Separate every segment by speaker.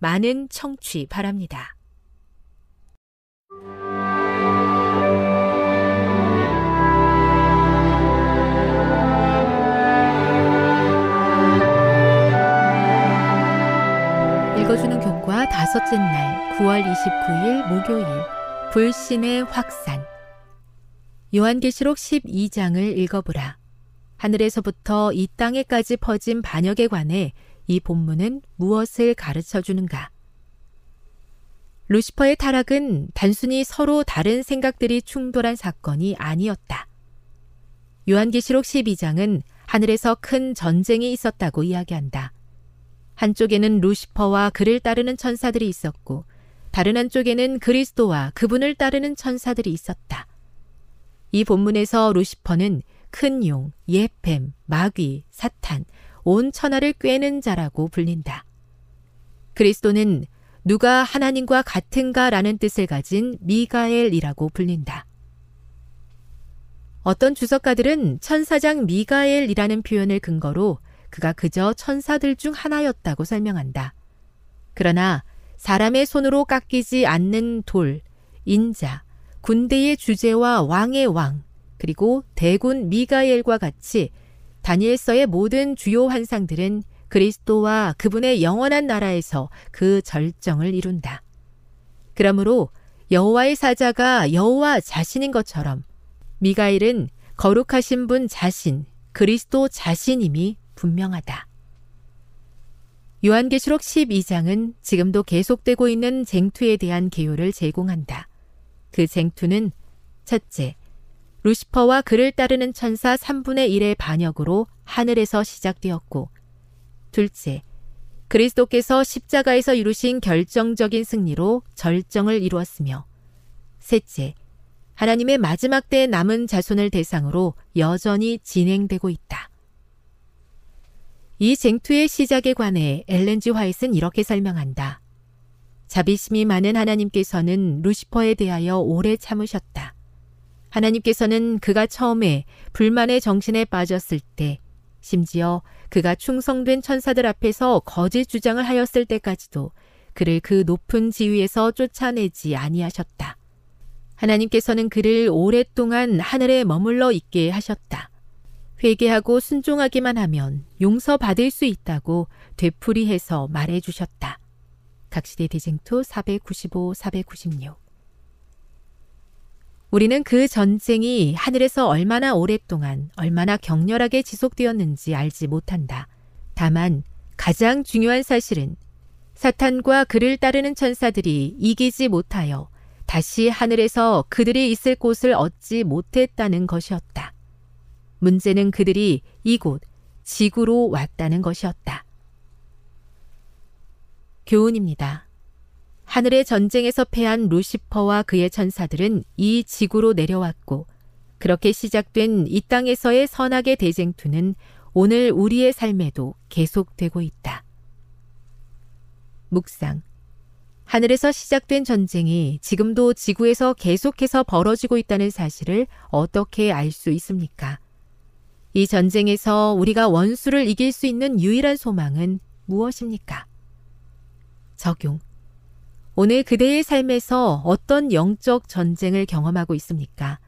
Speaker 1: 많은 청취 바랍니다. 읽어주는 교과 다섯째 날 9월 29일 목요일 불신의 확산 요한계시록 12장을 읽어보라. 하늘에서부터 이 땅에까지 퍼진 반역에 관해 이 본문은 무엇을 가르쳐 주는가? 루시퍼의 타락은 단순히 서로 다른 생각들이 충돌한 사건이 아니었다. 요한계시록 12장은 하늘에서 큰 전쟁이 있었다고 이야기한다. 한쪽에는 루시퍼와 그를 따르는 천사들이 있었고, 다른 한쪽에는 그리스도와 그분을 따르는 천사들이 있었다. 이 본문에서 루시퍼는 큰 용, 예뱀, 마귀, 사탄, 온 천하를 꿰는 자라고 불린다. 그리스도는 누가 하나님과 같은가라는 뜻을 가진 미가엘이라고 불린다. 어떤 주석가들은 천사장 미가엘이라는 표현을 근거로 그가 그저 천사들 중 하나였다고 설명한다. 그러나 사람의 손으로 깎이지 않는 돌, 인자, 군대의 주제와 왕의 왕, 그리고 대군 미가엘과 같이 다니엘서의 모든 주요 환상들은 그리스도와 그분의 영원한 나라에서 그 절정을 이룬다. 그러므로 여호와의 사자가 여호와 자신인 것처럼 미가엘은 거룩하신 분 자신, 그리스도 자신임이 분명하다. 요한계시록 12장은 지금도 계속되고 있는 쟁투에 대한 개요를 제공한다. 그 쟁투는 첫째, 루시퍼와 그를 따르는 천사 3분의 1의 반역으로 하늘에서 시작되었고, 둘째, 그리스도께서 십자가에서 이루신 결정적인 승리로 절정을 이루었으며, 셋째, 하나님의 마지막 때 남은 자손을 대상으로 여전히 진행되고 있다. 이 쟁투의 시작에 관해 엘렌지 화이트는 이렇게 설명한다. 자비심이 많은 하나님께서는 루시퍼에 대하여 오래 참으셨다. 하나님께서는 그가 처음에 불만의 정신에 빠졌을 때, 심지어 그가 충성된 천사들 앞에서 거짓 주장을 하였을 때까지도 그를 그 높은 지위에서 쫓아내지 아니하셨다. 하나님께서는 그를 오랫동안 하늘에 머물러 있게 하셨다. 회개하고 순종하기만 하면 용서받을 수 있다고 되풀이해서 말해 주셨다. 각시대 대쟁투 495, 496 우리는 그 전쟁이 하늘에서 얼마나 오랫동안, 얼마나 격렬하게 지속되었는지 알지 못한다. 다만 가장 중요한 사실은 사탄과 그를 따르는 천사들이 이기지 못하여 다시 하늘에서 그들이 있을 곳을 얻지 못했다는 것이었다. 문제는 그들이 이곳 지구로 왔다는 것이었다. 교훈입니다. 하늘의 전쟁에서 패한 루시퍼와 그의 천사들은 이 지구로 내려왔고 그렇게 시작된 이 땅에서의 선악의 대쟁투는 오늘 우리의 삶에도 계속되고 있다. 묵상. 하늘에서 시작된 전쟁이 지금도 지구에서 계속해서 벌어지고 있다는 사실을 어떻게 알 수 있습니까? 이 전쟁에서 우리가 원수를 이길 수 있는 유일한 소망은 무엇입니까? 적용. 오늘 그대의 삶에서 어떤 영적 전쟁을 경험하고 있습니까?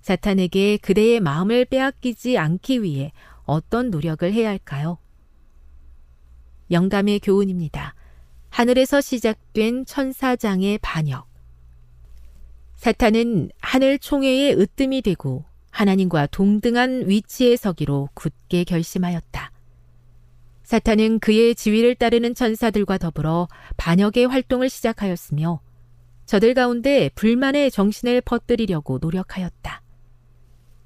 Speaker 1: 사탄에게 그대의 마음을 빼앗기지 않기 위해 어떤 노력을 해야 할까요? 영감의 교훈입니다. 하늘에서 시작된 천사장의 반역. 사탄은 하늘 총회의 으뜸이 되고 하나님과 동등한 위치에 서기로 굳게 결심하였다. 사탄은 그의 지위를 따르는 천사들과 더불어 반역의 활동을 시작하였으며 저들 가운데 불만의 정신을 퍼뜨리려고 노력하였다.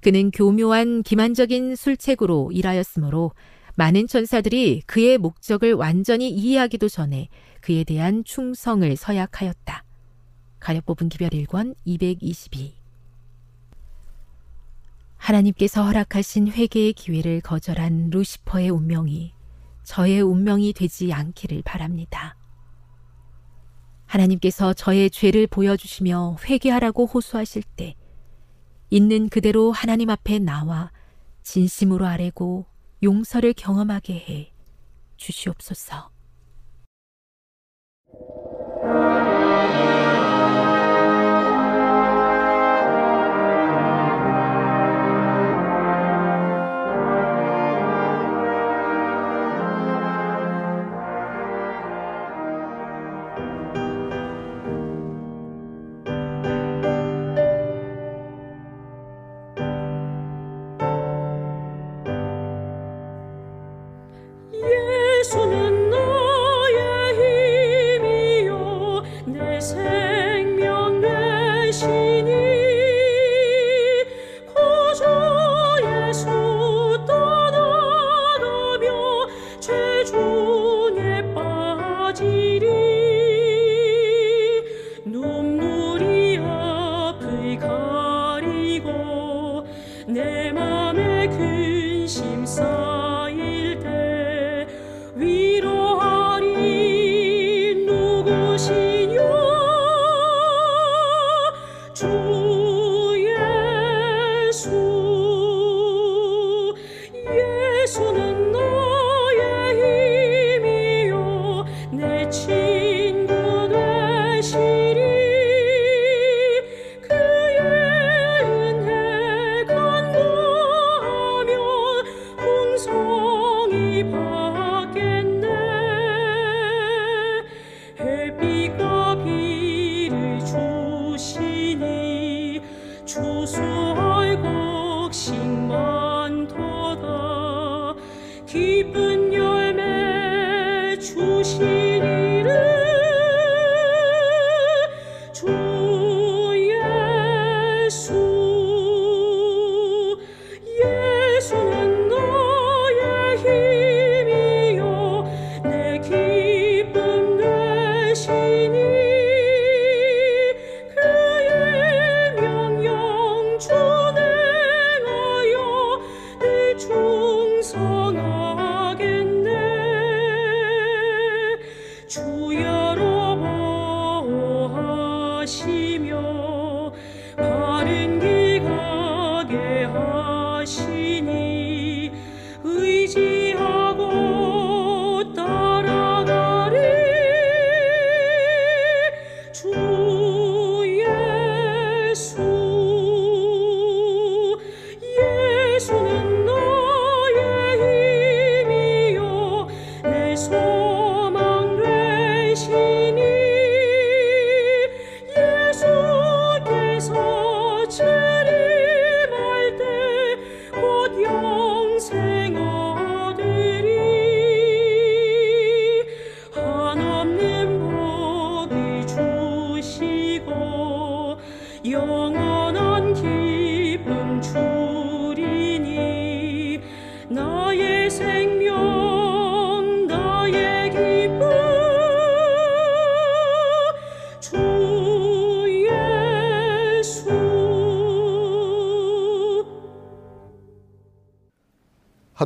Speaker 1: 그는 교묘한 기만적인 술책으로 일하였으므로 많은 천사들이 그의 목적을 완전히 이해하기도 전에 그에 대한 충성을 서약하였다. 가력 뽑은 기별 1권 222 하나님께서 허락하신 회개의 기회를 거절한 루시퍼의 운명이 저의 운명이 되지 않기를 바랍니다. 하나님께서 저의 죄를 보여주시며 회개하라고 호소하실 때 있는 그대로 하나님 앞에 나와 진심으로 아뢰고 용서를 경험하게 해 주시옵소서.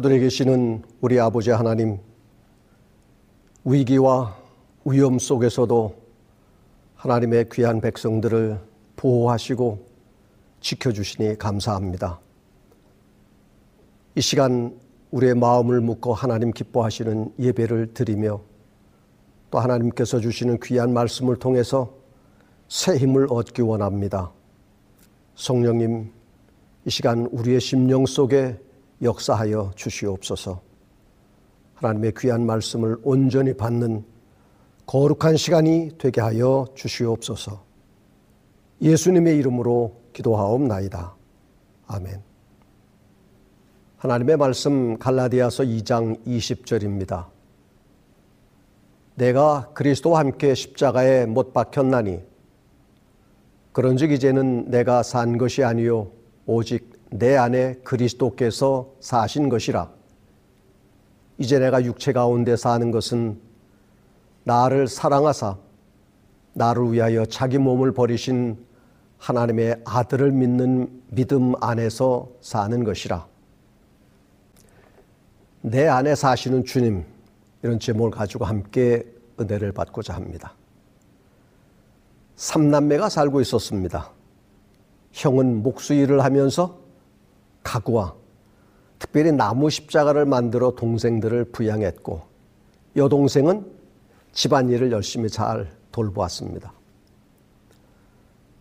Speaker 2: 하늘에 계시는 우리 아버지 하나님, 위기와 위험 속에서도 하나님의 귀한 백성들을 보호하시고 지켜주시니 감사합니다. 이 시간 우리의 마음을 묶어 하나님 기뻐하시는 예배를 드리며 또 하나님께서 주시는 귀한 말씀을 통해서 새 힘을 얻기 원합니다. 성령님, 이 시간 우리의 심령 속에 역사하여 주시옵소서. 하나님의 귀한 말씀을 온전히 받는 거룩한 시간이 되게 하여 주시옵소서. 예수님의 이름으로 기도하옵나이다. 아멘. 하나님의 말씀 갈라디아서 2장 20절입니다. 내가 그리스도와 함께 십자가에 못 박혔나니 그런즉 이제는 내가 산 것이 아니요 오직 내 안에 그리스도께서 사신 것이라. 이제 내가 육체 가운데 사는 것은 나를 사랑하사 나를 위하여 자기 몸을 버리신 하나님의 아들을 믿는 믿음 안에서 사는 것이라. 내 안에 사시는 주님 이런 제목을 가지고 함께 은혜를 받고자 합니다. 삼남매가 살고 있었습니다. 형은 목수 일을 하면서 가구와 특별히 나무 십자가를 만들어 동생들을 부양했고 여동생은 집안일을 열심히 잘 돌보았습니다.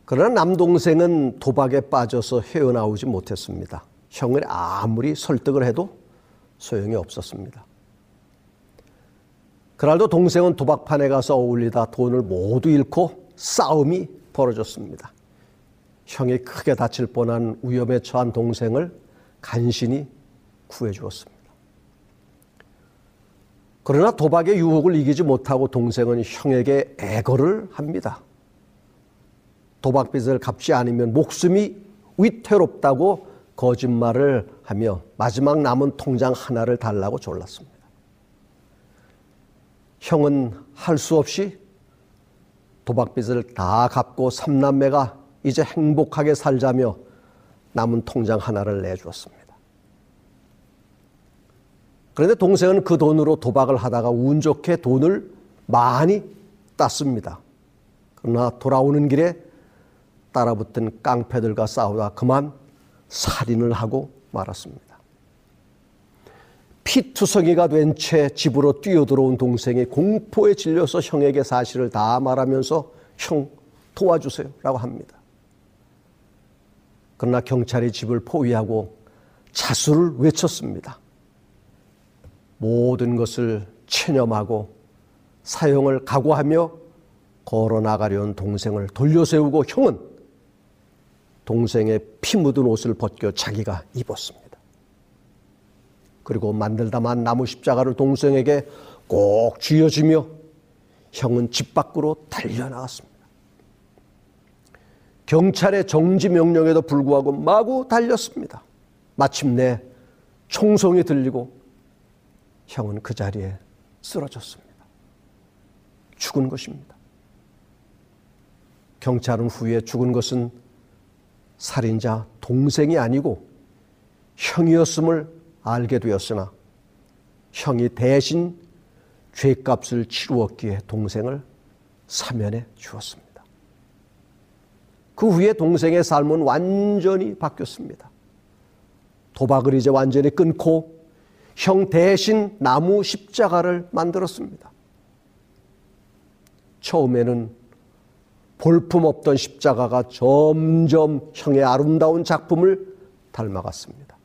Speaker 2: 그러나 남동생은 도박에 빠져서 헤어나오지 못했습니다. 형을 아무리 설득을 해도 소용이 없었습니다. 그날도 동생은 도박판에 가서 어울리다 돈을 모두 잃고 싸움이 벌어졌습니다. 형이 크게 다칠 뻔한 위험에 처한 동생을 간신히 구해 주었습니다. 그러나 도박의 유혹을 이기지 못하고 동생은 형에게 애거를 합니다. 도박빚을 갚지 않으면 목숨이 위태롭다고 거짓말을 하며 마지막 남은 통장 하나를 달라고 졸랐습니다. 형은 할 수 없이 도박빚을 다 갚고 삼남매가 이제 행복하게 살자며 남은 통장 하나를 내주었습니다. 그런데 동생은 그 돈으로 도박을 하다가 운 좋게 돈을 많이 땄습니다. 그러나 돌아오는 길에 따라붙은 깡패들과 싸우다 그만 살인을 하고 말았습니다. 피투성이가 된 채 집으로 뛰어들어온 동생이 공포에 질려서 형에게 사실을 다 말하면서 형 도와주세요 라고 합니다. 그러나 경찰이 집을 포위하고 자수를 외쳤습니다. 모든 것을 체념하고 사용을 각오하며 걸어 나가려는 동생을 돌려세우고 형은 동생의 피 묻은 옷을 벗겨 자기가 입었습니다. 그리고 만들다만 나무 십자가를 동생에게 꼭 쥐어주며 형은 집 밖으로 달려나갔습니다. 경찰의 정지 명령에도 불구하고 마구 달렸습니다. 마침내 총성이 들리고 형은 그 자리에 쓰러졌습니다. 죽은 것입니다. 경찰은 후에 죽은 것은 살인자 동생이 아니고 형이었음을 알게 되었으나 형이 대신 죄값을 치루었기에 동생을 사면해 주었습니다. 그 후에 동생의 삶은 완전히 바뀌었습니다. 도박을 이제 완전히 끊고 형 대신 나무 십자가를 만들었습니다. 처음에는 볼품 없던 십자가가 점점 형의 아름다운 작품을 닮아갔습니다.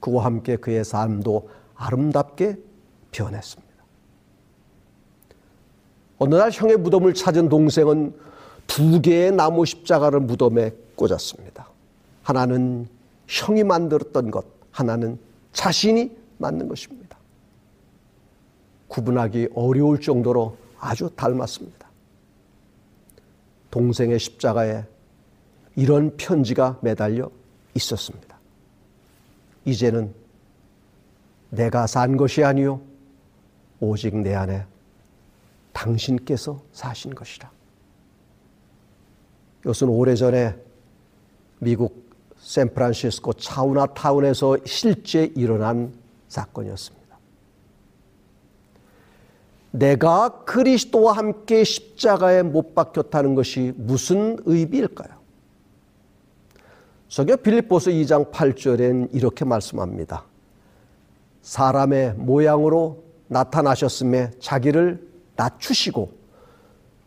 Speaker 2: 그와 함께 그의 삶도 아름답게 변했습니다. 어느 날 형의 무덤을 찾은 동생은 두 개의 나무 십자가를 무덤에 꽂았습니다. 하나는 형이 만들었던 것, 하나는 자신이 만든 것입니다. 구분하기 어려울 정도로 아주 닮았습니다. 동생의 십자가에 이런 편지가 매달려 있었습니다. 이제는 내가 산 것이 아니요 오직 내 안에 당신께서 사신 것이라. 이것은 오래전에 미국 샌프란시스코 차우나 타운에서 실제 일어난 사건이었습니다. 내가 그리스도와 함께 십자가에 못 박혔다는 것이 무슨 의미일까요? 서교 빌립보서 2장 8절엔 이렇게 말씀합니다. 사람의 모양으로 나타나셨음에 자기를 낮추시고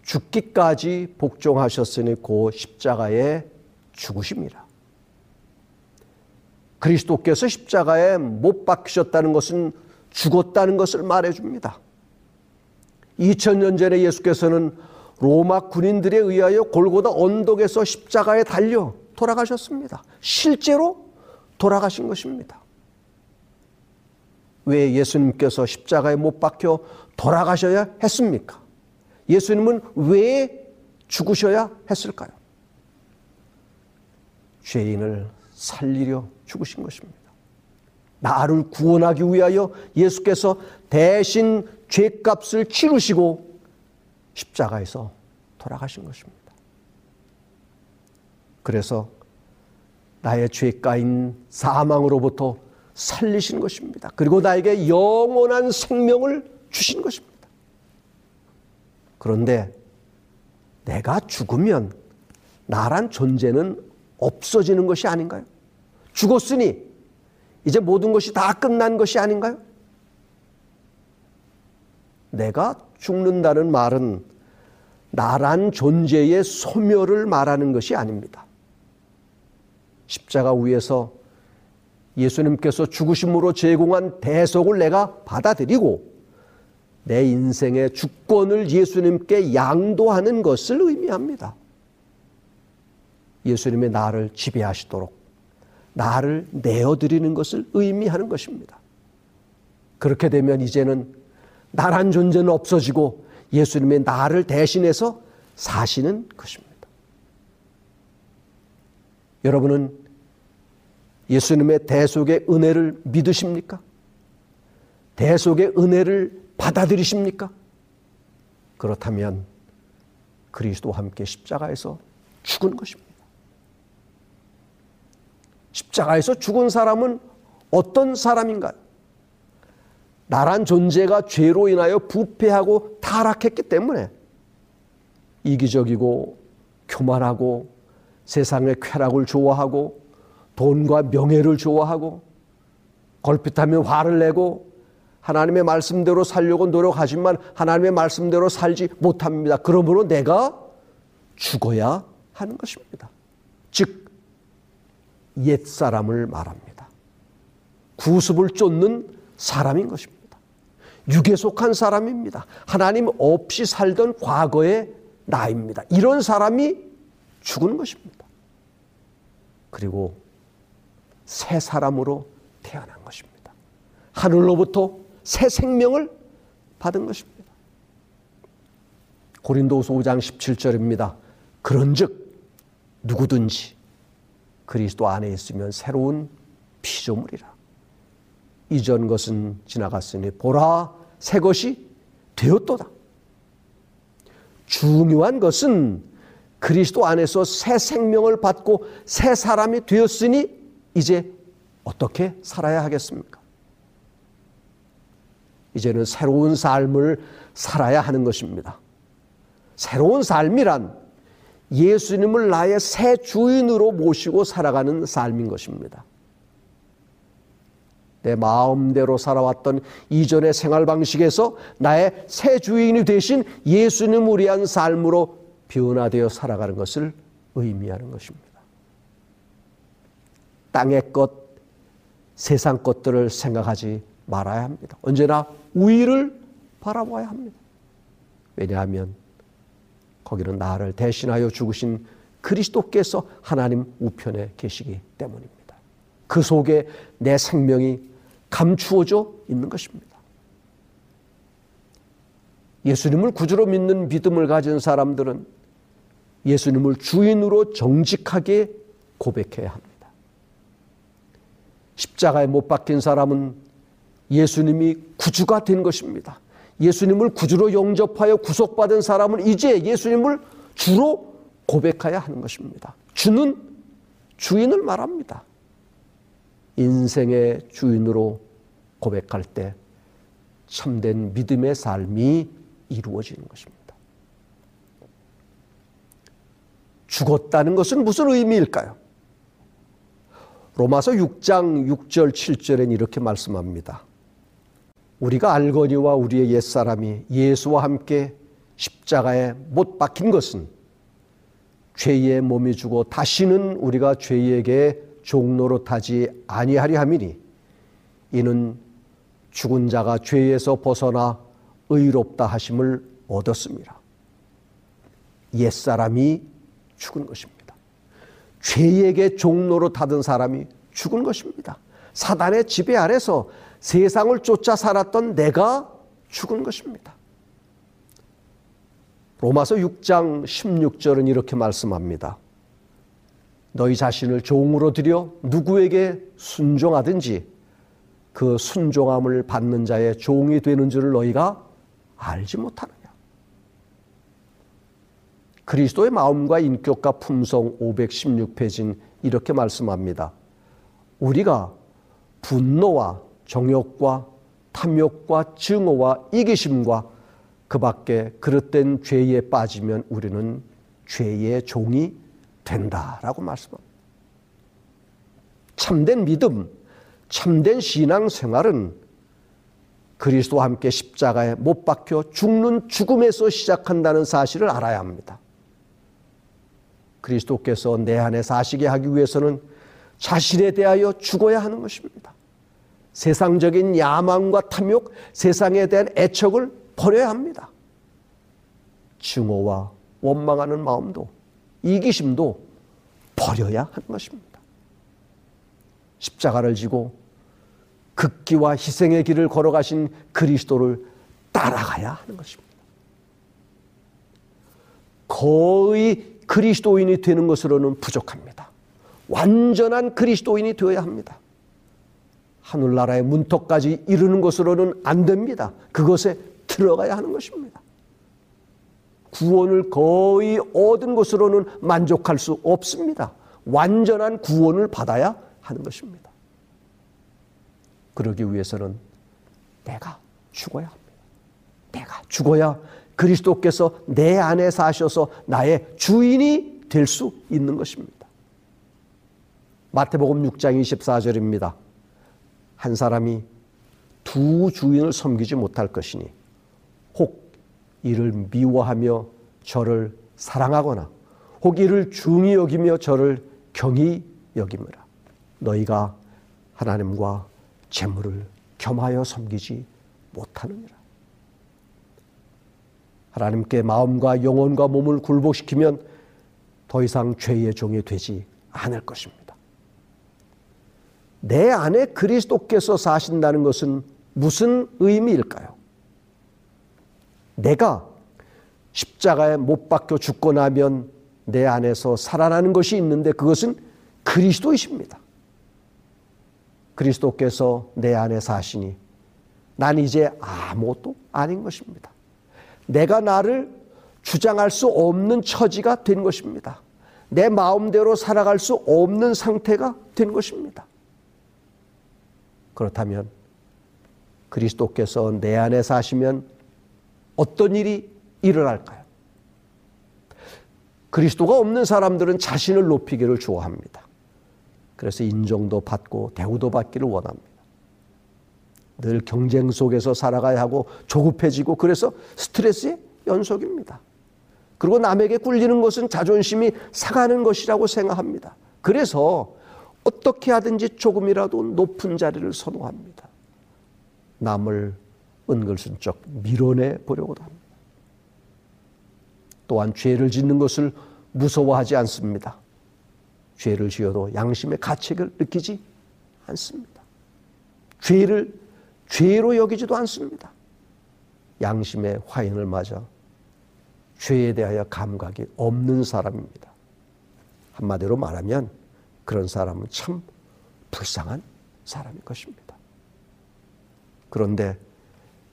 Speaker 2: 죽기까지 복종하셨으니 고 십자가에 죽으십니다. 그리스도께서 십자가에 못 박히셨다는 것은 죽었다는 것을 말해줍니다. 2000년 전에 예수께서는 로마 군인들에 의하여 골고다 언덕에서 십자가에 달려 돌아가셨습니다. 실제로 돌아가신 것입니다. 왜 예수님께서 십자가에 못 박혀 돌아가셔야 했습니까? 예수님은 왜 죽으셔야 했을까요? 죄인을 살리려 죽으신 것입니다. 나를 구원하기 위하여 예수께서 대신 죄값을 치르시고 십자가에서 돌아가신 것입니다. 그래서 나의 죄가인 사망으로부터 살리신 것입니다. 그리고 나에게 영원한 생명을 주신 것입니다. 그런데 내가 죽으면 나란 존재는 없어지는 것이 아닌가요? 죽었으니 이제 모든 것이 다 끝난 것이 아닌가요? 내가 죽는다는 말은 나란 존재의 소멸을 말하는 것이 아닙니다. 십자가 위에서 예수님께서 죽으심으로 제공한 대속을 내가 받아들이고 내 인생의 주권을 예수님께 양도하는 것을 의미합니다. 예수님의 나를 지배하시도록 나를 내어드리는 것을 의미하는 것입니다. 그렇게 되면 이제는 나란 존재는 없어지고 예수님의 나를 대신해서 사시는 것입니다. 여러분은 예수님의 대속의 은혜를 믿으십니까? 대속의 은혜를 받아들이십니까? 그렇다면 그리스도와 함께 십자가에서 죽은 것입니다. 십자가에서 죽은 사람은 어떤 사람인가요? 나란 존재가 죄로 인하여 부패하고 타락했기 때문에 이기적이고 교만하고 세상의 쾌락을 좋아하고 돈과 명예를 좋아하고 걸핏하면 화를 내고 하나님의 말씀대로 살려고 노력하지만 하나님의 말씀대로 살지 못합니다. 그러므로 내가 죽어야 하는 것입니다. 즉, 옛 사람을 말합니다. 구습을 쫓는 사람인 것입니다. 육에 속한 사람입니다. 하나님 없이 살던 과거의 나입니다. 이런 사람이 죽은 것입니다. 그리고 새 사람으로 태어난 것입니다. 하늘로부터 새 생명을 받은 것입니다. 고린도후서 5장 17절입니다. 그런즉 누구든지 그리스도 안에 있으면 새로운 피조물이라. 이전 것은 지나갔으니 보라 새 것이 되었도다. 중요한 것은 그리스도 안에서 새 생명을 받고 새 사람이 되었으니 이제 어떻게 살아야 하겠습니까? 이제는 새로운 삶을 살아야 하는 것입니다. 새로운 삶이란 예수님을 나의 새 주인으로 모시고 살아가는 삶인 것입니다. 내 마음대로 살아왔던 이전의 생활 방식에서 나의 새 주인이 되신 예수님을 위한 삶으로 변화되어 살아가는 것을 의미하는 것입니다. 땅의 것, 세상 것들을 생각하지 말아야 합니다. 언제나 위를 바라봐야 합니다. 왜냐하면 거기는 나를 대신하여 죽으신 그리스도께서 하나님 우편에 계시기 때문입니다. 그 속에 내 생명이 감추어져 있는 것입니다. 예수님을 구주로 믿는 믿음을 가진 사람들은 예수님을 주인으로 정직하게 고백해야 합니다. 십자가에 못 박힌 사람은 예수님이 구주가 된 것입니다. 예수님을 구주로 영접하여 구속받은 사람은 이제 예수님을 주로 고백해야 하는 것입니다. 주는 주인을 말합니다. 인생의 주인으로 고백할 때 참된 믿음의 삶이 이루어지는 것입니다. 죽었다는 것은 무슨 의미일까요? 로마서 6장 6절 7절엔 이렇게 말씀합니다. 우리가 알거니와 우리의 옛사람이 예수와 함께 십자가에 못 박힌 것은 죄의 몸이 주고 다시는 우리가 죄에게 종로로 타지 아니하리 함이니 이는 죽은 자가 죄에서 벗어나 의롭다 하심을 얻었습니다. 옛사람이 죽은 것입니다. 죄에게 종로로 타던 사람이 죽은 것입니다. 사단의 지배 아래서 세상을 쫓아 살았던 내가 죽은 것입니다. 로마서 6장 16절은 이렇게 말씀합니다. 너희 자신을 종으로 들여 누구에게 순종하든지 그 순종함을 받는 자의 종이 되는 줄을 너희가 알지 못하느냐. 그리스도의 마음과 인격과 품성 516페이지는 이렇게 말씀합니다. 우리가 분노와 정욕과 탐욕과 증오와 이기심과 그 밖에 그릇된 죄에 빠지면 우리는 죄의 종이 된다라고 말씀합니다. 참된 믿음, 참된 신앙 생활은 그리스도와 함께 십자가에 못 박혀 죽는 죽음에서 시작한다는 사실을 알아야 합니다. 그리스도께서 내 안에 사시게 하기 위해서는 자신에 대하여 죽어야 하는 것입니다. 세상적인 야망과 탐욕, 세상에 대한 애척을 버려야 합니다. 증오와 원망하는 마음도 이기심도 버려야 하는 것입니다. 십자가를 지고 극기와 희생의 길을 걸어가신 그리스도를 따라가야 하는 것입니다. 거의 그리스도인이 되는 것으로는 부족합니다. 완전한 그리스도인이 되어야 합니다. 하늘나라의 문턱까지 이르는 것으로는 안 됩니다. 그것에 들어가야 하는 것입니다. 구원을 거의 얻은 것으로는 만족할 수 없습니다. 완전한 구원을 받아야 하는 것입니다. 그러기 위해서는 내가 죽어야 합니다. 내가 죽어야 그리스도께서 내 안에 사셔서 나의 주인이 될 수 있는 것입니다. 마태복음 6장 24절입니다. 한 사람이 두 주인을 섬기지 못할 것이니 혹 이를 미워하며 저를 사랑하거나 혹 이를 중히 여기며 저를 경히 여김이라 너희가 하나님과 재물을 겸하여 섬기지 못하느니라 하나님께 마음과 영혼과 몸을 굴복시키면 더 이상 죄의 종이 되지 않을 것입니다. 내 안에 그리스도께서 사신다는 것은 무슨 의미일까요? 내가 십자가에 못 박혀 죽고 나면 내 안에서 살아나는 것이 있는데 그것은 그리스도이십니다. 그리스도께서 내 안에 사시니 난 이제 아무것도 아닌 것입니다. 내가 나를 주장할 수 없는 처지가 된 것입니다. 내 마음대로 살아갈 수 없는 상태가 된 것입니다. 그렇다면 그리스도께서 내 안에 사시면 어떤 일이 일어날까요? 그리스도가 없는 사람들은 자신을 높이기를 좋아합니다. 그래서 인정도 받고 대우도 받기를 원합니다. 늘 경쟁 속에서 살아가야 하고 조급해지고 그래서 스트레스의 연속입니다. 그리고 남에게 꿀리는 것은 자존심이 상하는 것이라고 생각합니다. 그래서 어떻게 하든지 조금이라도 높은 자리를 선호합니다. 남을 은글슬쩍 밀어내 보려고도 합니다. 또한 죄를 짓는 것을 무서워하지 않습니다. 죄를 지어도 양심의 가책을 느끼지 않습니다. 죄를 죄로 여기지도 않습니다. 양심의 화인을 맞아 죄에 대하여 감각이 없는 사람입니다. 한마디로 말하면 그런 사람은 참 불쌍한 사람인 것입니다. 그런데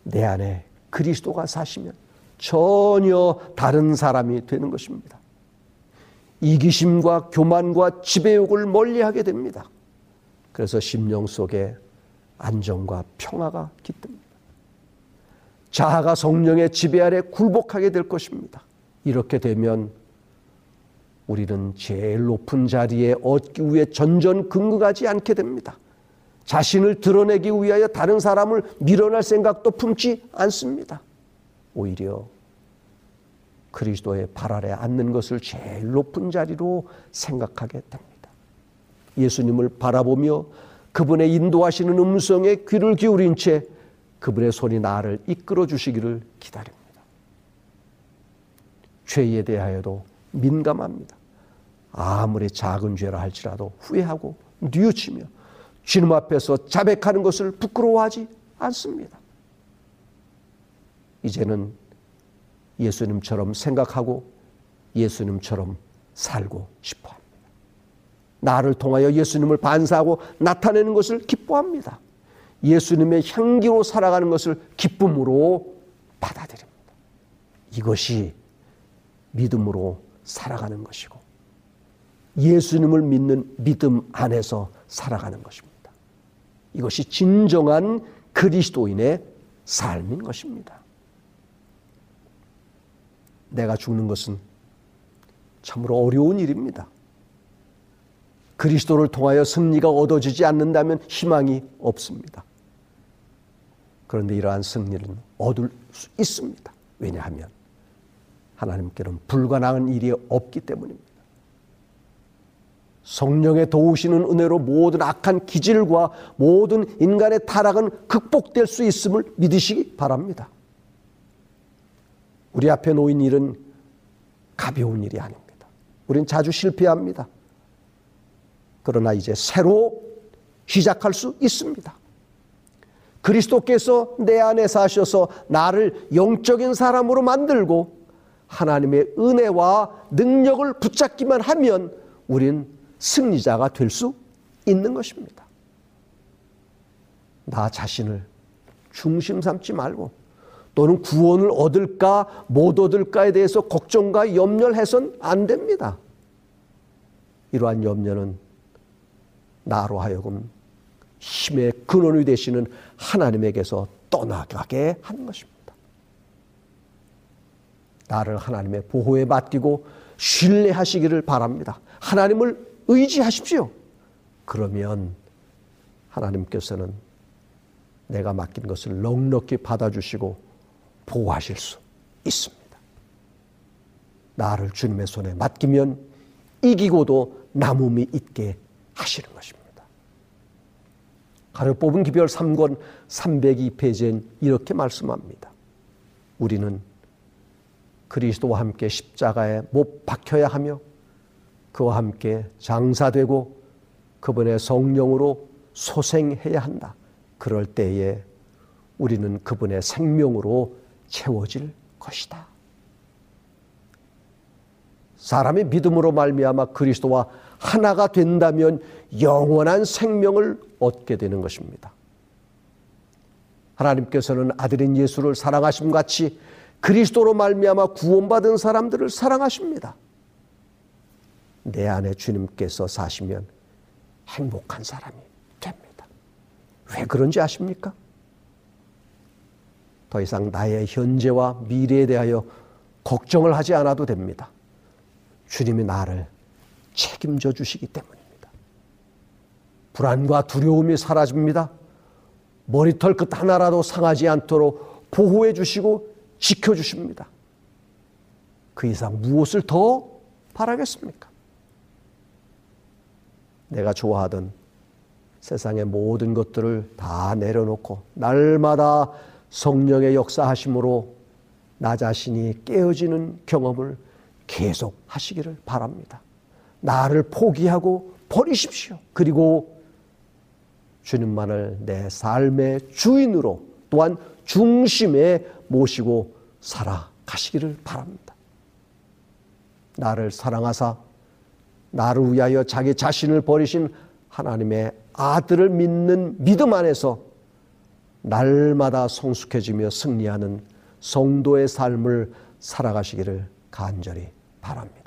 Speaker 2: 내 안에 그리스도가 사시면 전혀 다른 사람이 되는 것입니다. 이기심과 교만과 지배욕을 멀리하게 됩니다. 그래서 심령 속에 안정과 평화가 깃듭니다. 자아가 성령의 지배 아래 굴복하게 될 것입니다. 이렇게 되면 우리는 제일 높은 자리에 얻기 위해 전전긍긍하지 않게 됩니다. 자신을 드러내기 위하여 다른 사람을 밀어낼 생각도 품지 않습니다. 오히려 그리스도의 발 아래 앉는 것을 제일 높은 자리로 생각하게 됩니다. 예수님을 바라보며 그분의 인도하시는 음성에 귀를 기울인 채 그분의 손이 나를 이끌어 주시기를 기다립니다. 죄에 대하여도 민감합니다. 아무리 작은 죄라 할지라도 후회하고 뉘우치며 주님 앞에서 자백하는 것을 부끄러워하지 않습니다. 이제는 예수님처럼 생각하고 예수님처럼 살고 싶어 합니다. 나를 통하여 예수님을 반사하고 나타내는 것을 기뻐합니다. 예수님의 향기로 살아가는 것을 기쁨으로 받아들입니다. 이것이 믿음으로 살아가는 것이고 예수님을 믿는 믿음 안에서 살아가는 것입니다. 이것이 진정한 그리스도인의 삶인 것입니다. 내가 죽는 것은 참으로 어려운 일입니다. 그리스도를 통하여 승리가 얻어지지 않는다면 희망이 없습니다. 그런데 이러한 승리는 얻을 수 있습니다. 왜냐하면 하나님께는 불가능한 일이 없기 때문입니다. 성령의 도우시는 은혜로 모든 악한 기질과 모든 인간의 타락은 극복될 수 있음을 믿으시기 바랍니다. 우리 앞에 놓인 일은 가벼운 일이 아닙니다. 우린 자주 실패합니다. 그러나 이제 새로 시작할 수 있습니다. 그리스도께서 내 안에 사셔서 나를 영적인 사람으로 만들고 하나님의 은혜와 능력을 붙잡기만 하면 우린 승리자가 될 수 있는 것입니다. 나 자신을 중심 삼지 말고 또는 구원을 얻을까 못 얻을까에 대해서 걱정과 염려를 해선 안 됩니다. 이러한 염려는 나로 하여금 힘의 근원이 되시는 하나님에게서 떠나가게 하는 것입니다. 나를 하나님의 보호에 맡기고 신뢰하시기를 바랍니다. 하나님을 의지하십시오. 그러면 하나님께서는 내가 맡긴 것을 넉넉히 받아주시고 보호하실 수 있습니다. 나를 주님의 손에 맡기면 이기고도 남음이 있게 하시는 것입니다. 가려 뽑은 기별 3권 302페이지엔 이렇게 말씀합니다. 우리는 그리스도와 함께 십자가에 못 박혀야 하며 그와 함께 장사되고 그분의 성령으로 소생해야 한다. 그럴 때에 우리는 그분의 생명으로 채워질 것이다. 사람의 믿음으로 말미암아 그리스도와 하나가 된다면 영원한 생명을 얻게 되는 것입니다. 하나님께서는 아들인 예수를 사랑하심 같이 그리스도로 말미암아 구원받은 사람들을 사랑하십니다. 내 안에 주님께서 사시면 행복한 사람이 됩니다. 왜 그런지 아십니까? 더 이상 나의 현재와 미래에 대하여 걱정을 하지 않아도 됩니다. 주님이 나를 책임져 주시기 때문입니다. 불안과 두려움이 사라집니다. 머리털 끝 하나라도 상하지 않도록 보호해 주시고 지켜 주십니다. 그 이상 무엇을 더 바라겠습니까? 내가 좋아하던 세상의 모든 것들을 다 내려놓고 날마다 성령의 역사하심으로 나 자신이 깨어지는 경험을 계속 하시기를 바랍니다. 나를 포기하고 버리십시오. 그리고 주님만을 내 삶의 주인으로 또한 중심에 모시고 살아가시기를 바랍니다. 나를 사랑하사 나를 위하여 자기 자신을 버리신 하나님의 아들을 믿는 믿음 안에서
Speaker 3: 날마다 성숙해지며 승리하는 성도의 삶을 살아가시기를 간절히 바랍니다.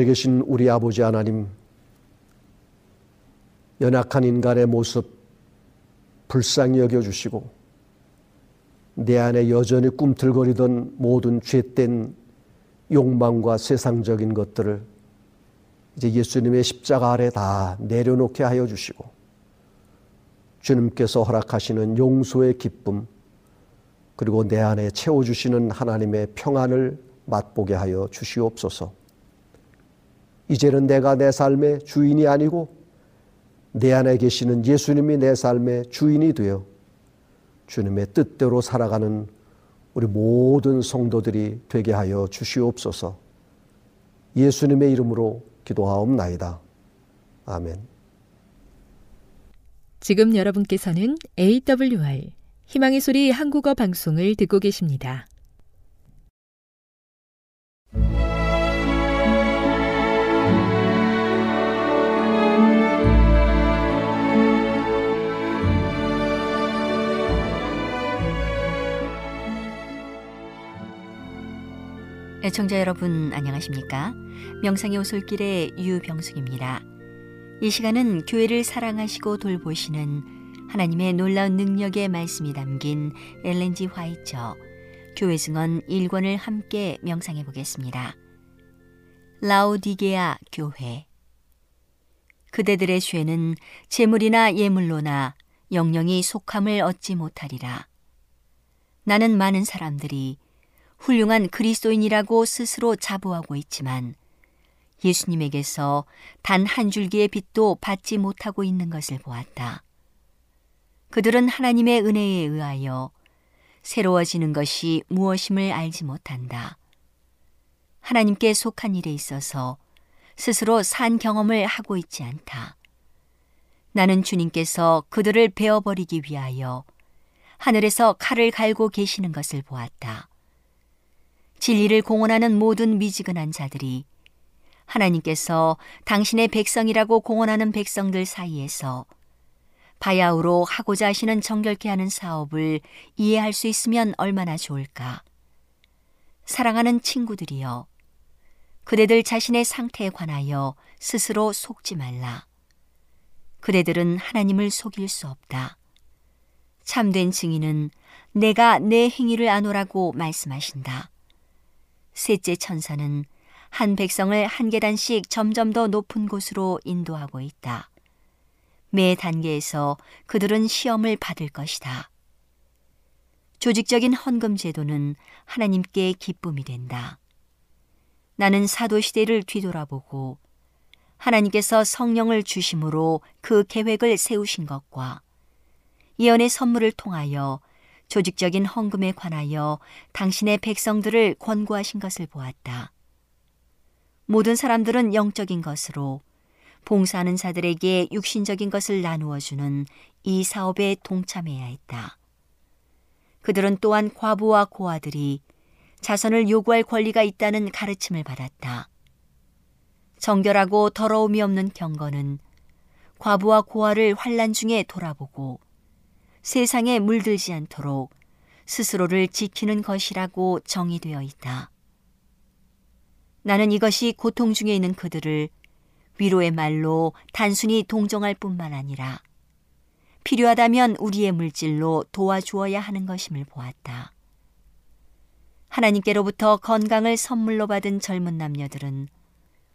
Speaker 3: 하늘에 계신 우리 아버지 하나님, 연약한 인간의 모습 불쌍히 여겨주시고, 내 안에 여전히 꿈틀거리던 모든 죄된 욕망과 세상적인 것들을 이제 예수님의 십자가 아래 다 내려놓게 하여 주시고, 주님께서 허락하시는 용서의 기쁨, 그리고 내 안에 채워주시는 하나님의 평안을 맛보게 하여 주시옵소서. 이제는 내가 내 삶의 주인이 아니고 내 안에 계시는 예수님이 내 삶의 주인이 되어 주님의 뜻대로 살아가는 우리 모든 성도들이 되게 하여 주시옵소서. 예수님의 이름으로 기도하옵나이다. 아멘.
Speaker 1: 지금 여러분께서는 AWR 희망의 소리 한국어 방송을 듣고 계십니다.
Speaker 4: 애청자 여러분 안녕하십니까? 명상의 오솔길의 유병숙입니다. 이 시간은 교회를 사랑하시고 돌보시는 하나님의 놀라운 능력의 말씀이 담긴 엘렌지 화이처 교회 증언 1권을 함께 명상해 보겠습니다. 라오디게아 교회 그대들의 죄는 재물이나 예물로나 영영이 속함을 얻지 못하리라. 나는 많은 사람들이 훌륭한 그리스도인이라고 스스로 자부하고 있지만 예수님에게서 단 한 줄기의 빛도 받지 못하고 있는 것을 보았다. 그들은 하나님의 은혜에 의하여 새로워지는 것이 무엇임을 알지 못한다. 하나님께 속한 일에 있어서 스스로 산 경험을 하고 있지 않다. 나는 주님께서 그들을 베어버리기 위하여 하늘에서 칼을 갈고 계시는 것을 보았다. 진리를 공언하는 모든 미지근한 자들이 하나님께서 당신의 백성이라고 공언하는 백성들 사이에서 바야흐로 하고자 하시는 정결케 하는 사업을 이해할 수 있으면 얼마나 좋을까. 사랑하는 친구들이여, 그대들 자신의 상태에 관하여 스스로 속지 말라. 그대들은 하나님을 속일 수 없다. 참된 증인은 내가 내 행위를 아노라고 말씀하신다. 셋째 천사는 한 백성을 한 계단씩 점점 더 높은 곳으로 인도하고 있다. 매 단계에서 그들은 시험을 받을 것이다. 조직적인 헌금 제도는 하나님께 기쁨이 된다. 나는 사도 시대를 뒤돌아보고 하나님께서 성령을 주심으로 그 계획을 세우신 것과 예언의 선물을 통하여 조직적인 헌금에 관하여 당신의 백성들을 권고하신 것을 보았다. 모든 사람들은 영적인 것으로 봉사하는 자들에게 육신적인 것을 나누어 주는 이 사업에 동참해야 했다. 그들은 또한 과부와 고아들이 자선을 요구할 권리가 있다는 가르침을 받았다. 정결하고 더러움이 없는 경건은 과부와 고아를 환란 중에 돌아보고 세상에 물들지 않도록 스스로를 지키는 것이라고 정의되어 있다. 나는 이것이 고통 중에 있는 그들을 위로의 말로 단순히 동정할 뿐만 아니라 필요하다면 우리의 물질로 도와주어야 하는 것임을 보았다. 하나님께로부터 건강을 선물로 받은 젊은 남녀들은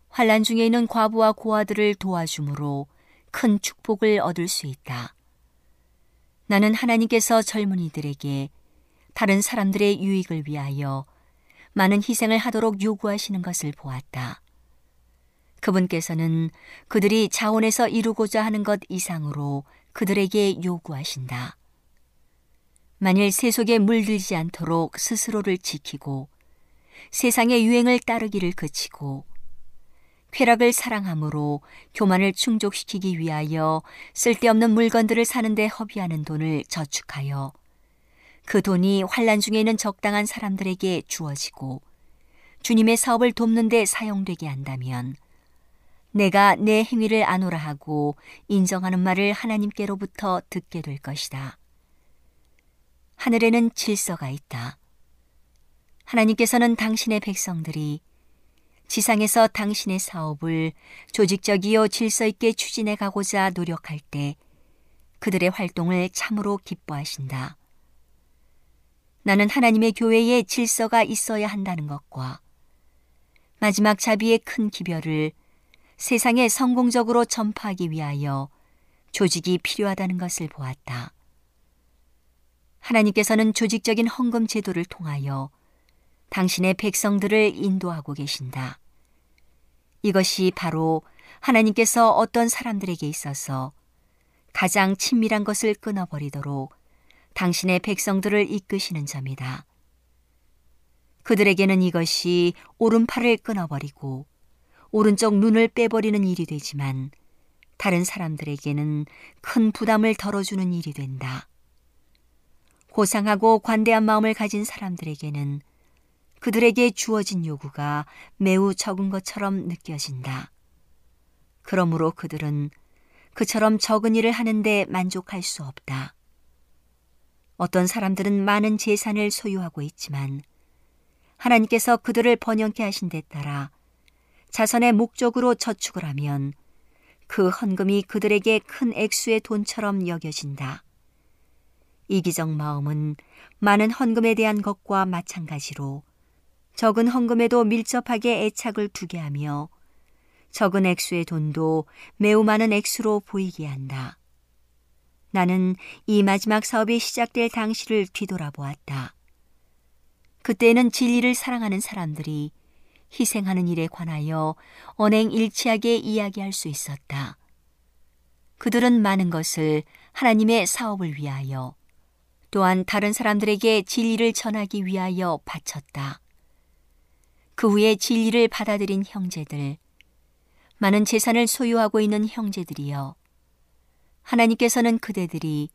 Speaker 4: 환란 중에 있는 과부와 고아들을 도와줌으로 큰 축복을 얻을 수 있다. 나는 하나님께서 젊은이들에게 다른 사람들의 유익을 위하여 많은 희생을 하도록 요구하시는 것을 보았다. 그분께서는 그들이 자원에서 이루고자 하는 것 이상으로 그들에게 요구하신다. 만일 세속에 물들지 않도록 스스로를 지키고 세상의 유행을 따르기를 그치고 쾌락을 사랑함으로 교만을 충족시키기 위하여 쓸데없는 물건들을 사는데 허비하는 돈을 저축하여 그 돈이 환란 중에는 적당한 사람들에게 주어지고 주님의 사업을 돕는 데 사용되게 한다면 내가 내 행위를 아노라 하고 인정하는 말을 하나님께로부터 듣게 될 것이다. 하늘에는 질서가 있다. 하나님께서는 당신의 백성들이 지상에서 당신의 사업을 조직적이요 질서 있게 추진해 가고자 노력할 때 그들의 활동을 참으로 기뻐하신다. 나는 하나님의 교회에 질서가 있어야 한다는 것과 마지막 자비의 큰 기별을 세상에 성공적으로 전파하기 위하여 조직이 필요하다는 것을 보았다. 하나님께서는 조직적인 헌금 제도를 통하여 당신의 백성들을 인도하고 계신다. 이것이 바로 하나님께서 어떤 사람들에게 있어서 가장 친밀한 것을 끊어버리도록 당신의 백성들을 이끄시는 점이다. 그들에게는 이것이 오른팔을 끊어버리고 오른쪽 눈을 빼버리는 일이 되지만 다른 사람들에게는 큰 부담을 덜어주는 일이 된다. 고상하고 관대한 마음을 가진 사람들에게는 그들에게 주어진 요구가 매우 적은 것처럼 느껴진다. 그러므로 그들은 그처럼 적은 일을 하는데 만족할 수 없다. 어떤 사람들은 많은 재산을 소유하고 있지만 하나님께서 그들을 번영케 하신 데 따라 자선의 목적으로 저축을 하면 그 헌금이 그들에게 큰 액수의 돈처럼 여겨진다. 이기적 마음은 많은 헌금에 대한 것과 마찬가지로 적은 헌금에도 밀접하게 애착을 두게 하며 적은 액수의 돈도 매우 많은 액수로 보이게 한다. 나는 이 마지막 사업이 시작될 당시를 뒤돌아보았다. 그때는 진리를 사랑하는 사람들이 희생하는 일에 관하여 언행 일치하게 이야기할 수 있었다. 그들은 많은 것을 하나님의 사업을 위하여 또한 다른 사람들에게 진리를 전하기 위하여 바쳤다. 그 후에 진리를 받아들인 형제들, 많은 재산을 소유하고 있는 형제들이여, 하나님께서는 그대들이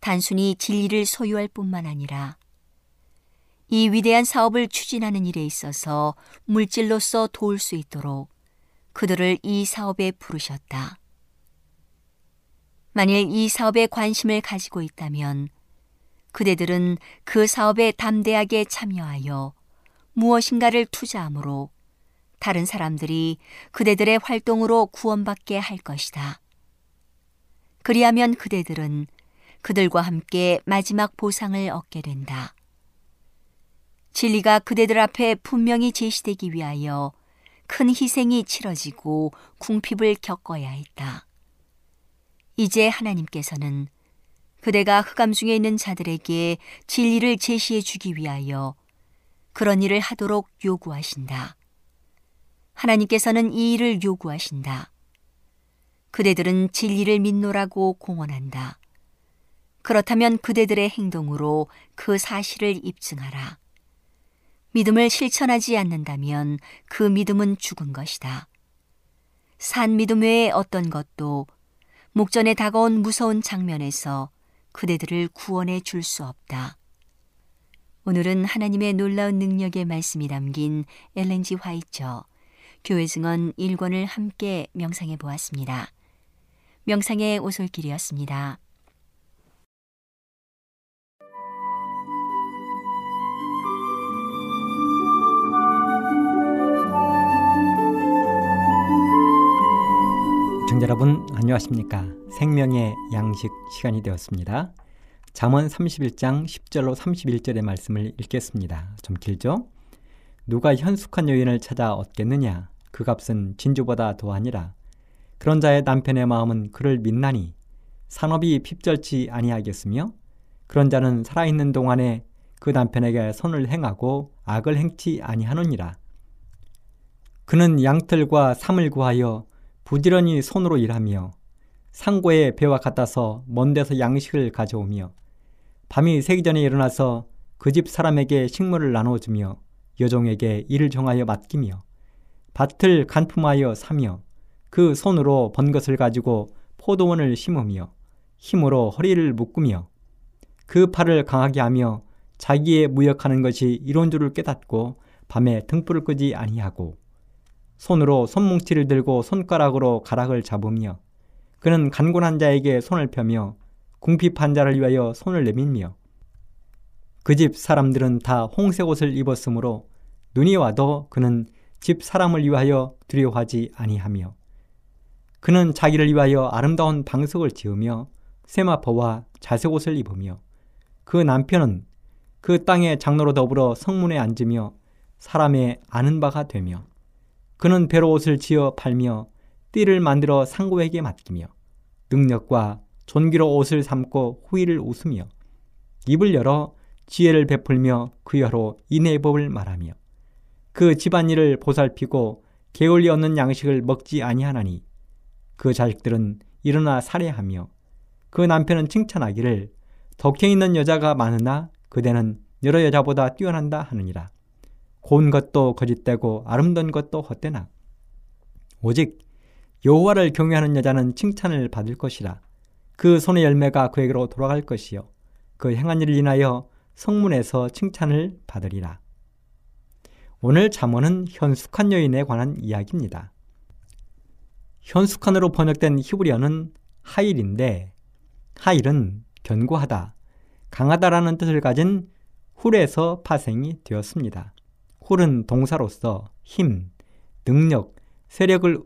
Speaker 4: 단순히 진리를 소유할 뿐만 아니라 이 위대한 사업을 추진하는 일에 있어서 물질로서 도울 수 있도록 그들을 이 사업에 부르셨다. 만일 이 사업에 관심을 가지고 있다면 그대들은 그 사업에 담대하게 참여하여 무엇인가를 투자함으로 다른 사람들이 그대들의 활동으로 구원받게 할 것이다. 그리하면 그대들은 그들과 함께 마지막 보상을 얻게 된다. 진리가 그대들 앞에 분명히 제시되기 위하여 큰 희생이 치러지고 궁핍을 겪어야 했다. 이제 하나님께서는 그대가 흑암 중에 있는 자들에게 진리를 제시해 주기 위하여 그런 일을 하도록 요구하신다. 하나님께서는 이 일을 요구하신다. 그대들은 진리를 믿노라고 공언한다. 그렇다면 그대들의 행동으로 그 사실을 입증하라. 믿음을 실천하지 않는다면 그 믿음은 죽은 것이다. 산 믿음 외에 어떤 것도 목전에 다가온 무서운 장면에서 그대들을 구원해 줄 수 없다. 오늘은 하나님의 놀라운 능력의 말씀이 담긴 엘렌지 화이처 교회 증언 1권을 함께 명상해 보았습니다. 명상의 오솔길이었습니다.
Speaker 5: 청자 여러분 안녕하십니까 생명의 양식 시간이 되었습니다 잠언 31장 10절로 31절의 말씀을 읽겠습니다. 좀 길죠? 누가 현숙한 여인을 찾아 얻겠느냐? 그 값은 진주보다 더하니라. 그런 자의 남편의 마음은 그를 믿나니 산업이 핍절치 아니하겠으며? 그런 자는 살아있는 동안에 그 남편에게 선을 행하고 악을 행치 아니하느니라. 그는 양털과 삼을 구하여 부지런히 손으로 일하며 상고의 배와 같아서 먼 데서 양식을 가져오며 밤이 새기 전에 일어나서 그 집 사람에게 식물을 나눠주며 여종에게 일을 정하여 맡기며 밭을 간품하여 사며 그 손으로 번 것을 가지고 포도원을 심으며 힘으로 허리를 묶으며 그 팔을 강하게 하며 자기의 무역하는 것이 이론 줄을 깨닫고 밤에 등불을 끄지 아니하고 손으로 손뭉치를 들고 손가락으로 가락을 잡으며 그는 간곤한 자에게 손을 펴며 궁핍한 자를 위하여 손을 내밀며 그 집 사람들은 다 홍색 옷을 입었으므로 눈이 와도 그는 집 사람을 위하여 두려워하지 아니하며 그는 자기를 위하여 아름다운 방석을 지으며 세마포와 자색 옷을 입으며 그 남편은 그 땅의 장로로 더불어 성문에 앉으며 사람의 아는 바가 되며 그는 배로 옷을 지어 팔며 띠를 만들어 상고에게 맡기며 능력과 존귀로 옷을 삼고 후일을 웃으며 입을 열어 지혜를 베풀며 그 여로 인의 법을 말하며 그 집안일을 보살피고 게을리 얻는 양식을 먹지 아니하나니 그 자식들은 일어나 살해하며 그 남편은 칭찬하기를 덕행 있는 여자가 많으나 그대는 여러 여자보다 뛰어난다 하느니라. 고운 것도 거짓되고 아름다운 것도 헛되나 오직 여호와를 경외하는 여자는 칭찬을 받을 것이라 그 손의 열매가 그에게로 돌아갈 것이요 그 행한 일을 인하여 성문에서 칭찬을 받으리라. 오늘 잠언은 현숙한 여인에 관한 이야기입니다. 현숙한으로 번역된 히브리어는 하일인데 하일은 견고하다, 강하다라는 뜻을 가진 훌에서 파생이 되었습니다. 훌은 동사로서 힘, 능력, 세력을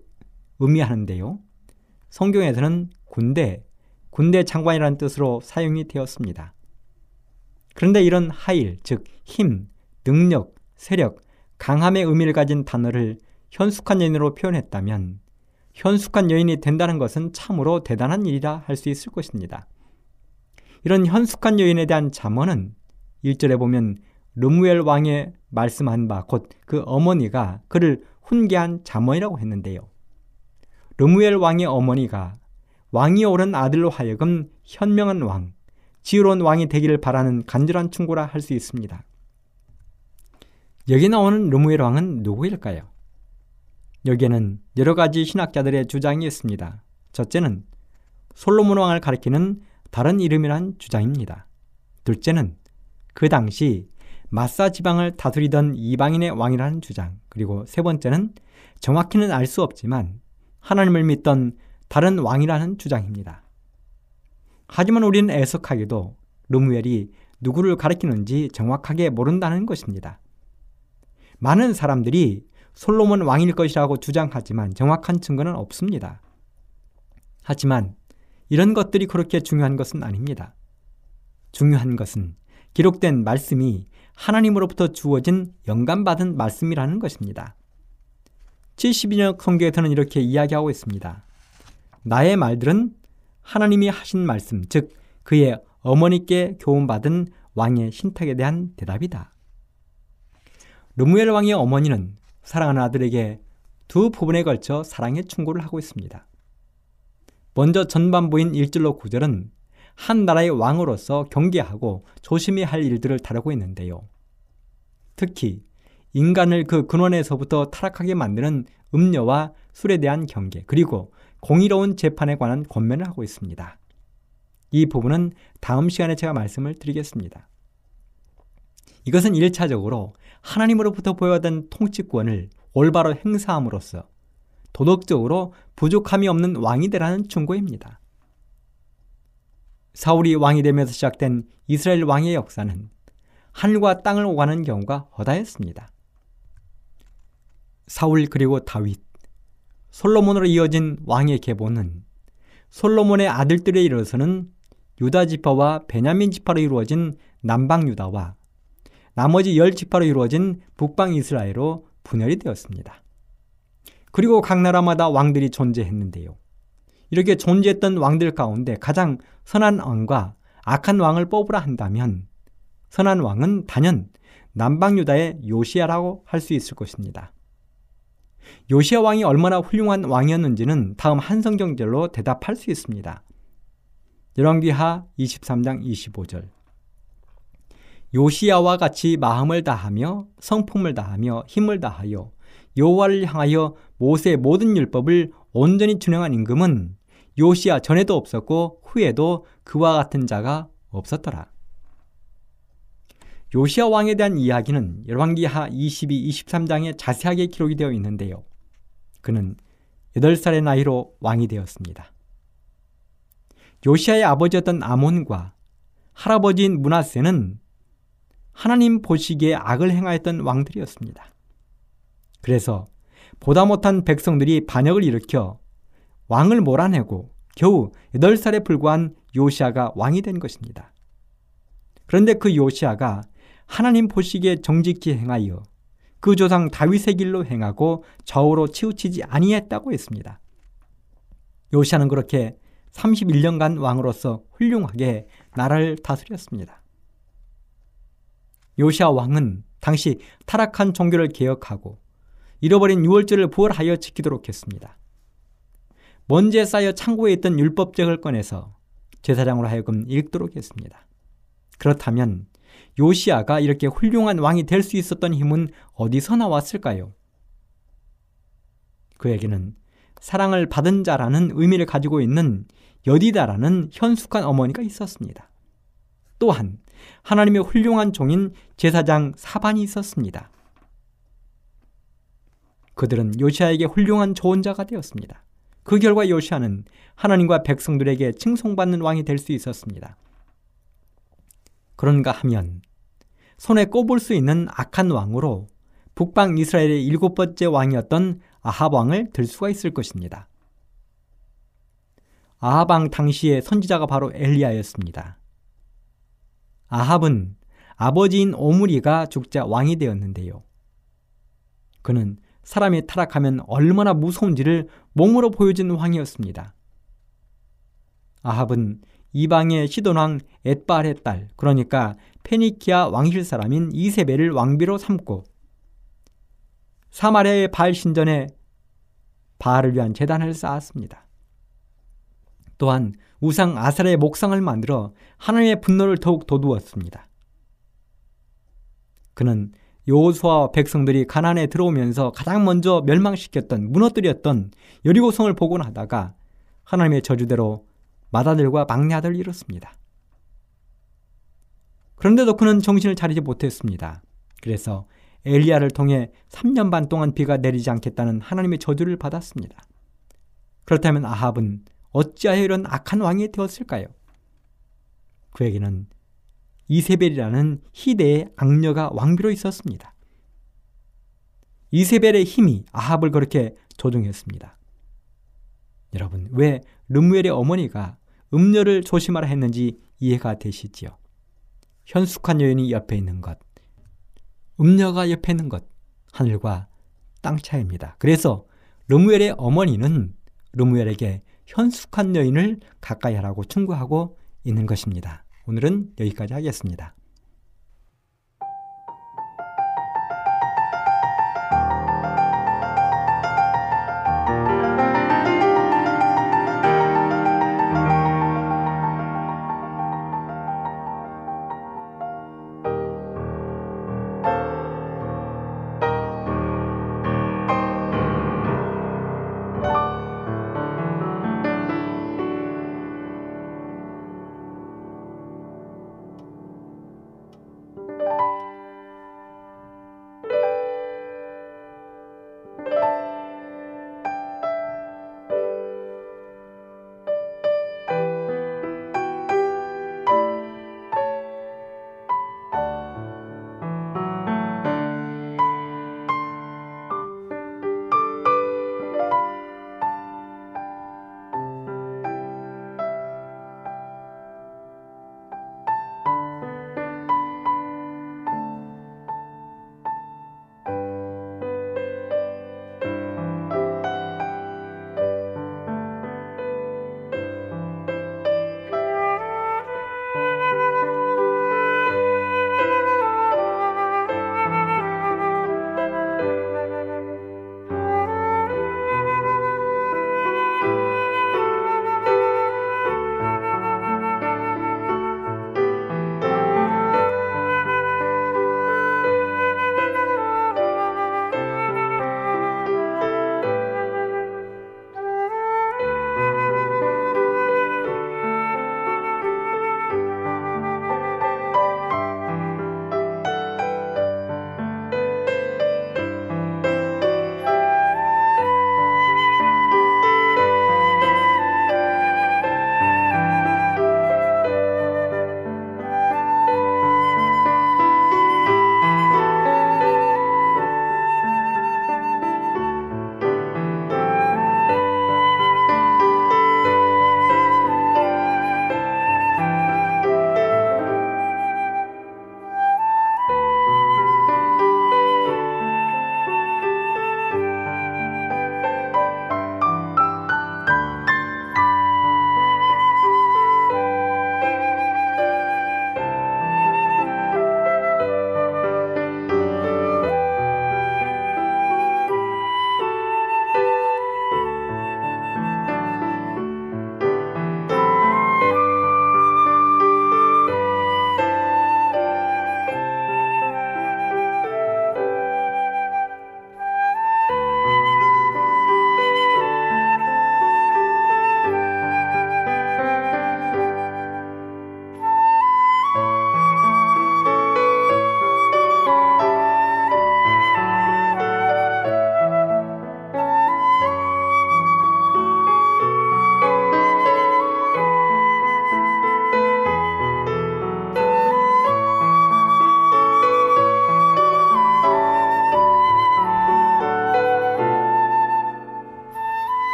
Speaker 5: 의미하는데요. 성경에서는 군대, 군대 장관이라는 뜻으로 사용이 되었습니다. 그런데 이런 하일, 즉 힘, 능력, 세력, 강함의 의미를 가진 단어를 현숙한 여인으로 표현했다면 현숙한 여인이 된다는 것은 참으로 대단한 일이라 할 수 있을 것입니다. 이런 현숙한 여인에 대한 잠언은 1절에 보면 르무엘 왕의 말씀한 바 곧 그 어머니가 그를 훈계한 잠언이라고 했는데요. 르무엘 왕의 어머니가 왕이 오른 아들로 하여금 현명한 왕, 지혜로운 왕이 되기를 바라는 간절한 충고라 할 수 있습니다. 여기 나오는 르무엘 왕은 누구일까요? 여기에는 여러 가지 신학자들의 주장이 있습니다. 첫째는 솔로몬 왕을 가리키는 다른 이름이란 주장입니다. 둘째는 그 당시 마사 지방을 다스리던 이방인의 왕이라는 주장. 그리고 세 번째는 정확히는 알 수 없지만 하나님을 믿던 다른 왕이라는 주장입니다. 하지만 우리는 애석하게도 르무엘이 누구를 가리키는지 정확하게 모른다는 것입니다. 많은 사람들이 솔로몬 왕일 것이라고 주장하지만 정확한 증거는 없습니다. 하지만 이런 것들이 그렇게 중요한 것은 아닙니다. 중요한 것은 기록된 말씀이 하나님으로부터 주어진 영감받은 말씀이라는 것입니다. 72년 성경에서는 이렇게 이야기하고 있습니다. 나의 말들은 하나님이 하신 말씀, 즉 그의 어머니께 교훈받은 왕의 신탁에 대한 대답이다. 르무엘 왕의 어머니는 사랑하는 아들에게 두 부분에 걸쳐 사랑의 충고를 하고 있습니다. 먼저 전반부인 1절로 9절은 한 나라의 왕으로서 경계하고 조심해야 할 일들을 다루고 있는데요. 특히 인간을 그 근원에서부터 타락하게 만드는 음녀와 술에 대한 경계, 그리고 공의로운 재판에 관한 권면을 하고 있습니다. 이 부분은 다음 시간에 제가 말씀을 드리겠습니다. 이것은 1차적으로 하나님으로부터 보여던 통치권을 올바로 행사함으로써 도덕적으로 부족함이 없는 왕이 되라는 충고입니다. 사울이 왕이 되면서 시작된 이스라엘 왕의 역사는 하늘과 땅을 오가는 경우가 허다했습니다. 사울 그리고 다윗, 솔로몬으로 이어진 왕의 계보는 솔로몬의 아들들에 이르러서는 유다 지파와 베냐민 지파로 이루어진 남방 유다와 나머지 열 지파로 이루어진 북방 이스라엘로 분열이 되었습니다. 그리고 각 나라마다 왕들이 존재했는데요. 이렇게 존재했던 왕들 가운데 가장 선한 왕과 악한 왕을 뽑으라 한다면 선한 왕은 단연 남방 유다의 요시아라고 할 수 있을 것입니다. 요시아 왕이 얼마나 훌륭한 왕이었는지는 다음 한성경절로 대답할 수 있습니다. 열왕기하 23장 25절 요시아와 같이 마음을 다하며 성품을 다하며 힘을 다하여 여호와를 향하여 모세의 모든 율법을 온전히 준행한 임금은 요시아 전에도 없었고 후에도 그와 같은 자가 없었더라. 요시아 왕에 대한 이야기는 열왕기하 22, 23장에 자세하게 기록이 되어 있는데요. 그는 8살의 나이로 왕이 되었습니다. 요시아의 아버지였던 아몬과 할아버지인 문하세는 하나님 보시기에 악을 행하였던 왕들이었습니다. 그래서 보다 못한 백성들이 반역을 일으켜 왕을 몰아내고 겨우 8살에 불과한 요시아가 왕이 된 것입니다. 그런데 그 요시아가 하나님 보시기에 정직히 행하여 그 조상 다윗의 길로 행하고 좌우로 치우치지 아니했다고 했습니다. 요시아는 그렇게 31년간 왕으로서 훌륭하게 나라를 다스렸습니다. 요시아 왕은 당시 타락한 종교를 개혁하고 잃어버린 유월절을 부활하여 지키도록 했습니다. 먼지에 쌓여 창고에 있던 율법책을 꺼내서 제사장으로 하여금 읽도록 했습니다. 그렇다면 요시아가 이렇게 훌륭한 왕이 될 수 있었던 힘은 어디서 나왔을까요? 그에게는 사랑을 받은 자라는 의미를 가지고 있는 여디다라는 현숙한 어머니가 있었습니다. 또한 하나님의 훌륭한 종인 제사장 사반이 있었습니다. 그들은 요시아에게 훌륭한 조언자가 되었습니다. 그 결과 요시아는 하나님과 백성들에게 칭송받는 왕이 될 수 있었습니다. 그런가 하면 손에 꼽을 수 있는 악한 왕으로 북방 이스라엘의 일곱 번째 왕이었던 아합 왕을 들 수가 있을 것입니다. 아합 왕 당시의 선지자가 바로 엘리야였습니다. 아합은 아버지인 오므리가 죽자 왕이 되었는데요. 그는 사람이 타락하면 얼마나 무서운지를 몸으로 보여준 왕이었습니다. 아합은 이방의 시돈왕 엣발의 딸, 그러니까 페니키아 왕실 사람인 이세벨을 왕비로 삼고 사마리아의 바알 신전에 바알을 위한 재단을 쌓았습니다. 또한 우상 아사라의 목상을 만들어 하나님의 분노를 더욱 돋우었습니다. 그는 여호수아와 백성들이 가나안에 들어오면서 가장 먼저 멸망시켰던 무너뜨렸던 여리고성을 복원하다가 하나님의 저주대로 마다들과 막내 아들을 잃었습니다. 그런데도 그는 정신을 차리지 못했습니다. 그래서 엘리야를 통해 3년 반 동안 비가 내리지 않겠다는 하나님의 저주를 받았습니다. 그렇다면 아합은 어찌하여 이런 악한 왕이 되었을까요? 그에게는 이세벨이라는 희대의 악녀가 왕비로 있었습니다. 이세벨의 힘이 아합을 그렇게 조종했습니다. 여러분, 왜 르무엘의 어머니가 음녀를 조심하라 했는지 이해가 되시지요? 현숙한 여인이 옆에 있는 것, 음녀가 옆에 있는 것, 하늘과 땅 차이입니다. 그래서 르무엘의 어머니는 르무엘에게 현숙한 여인을 가까이 하라고 충고하고 있는 것입니다. 오늘은 여기까지 하겠습니다.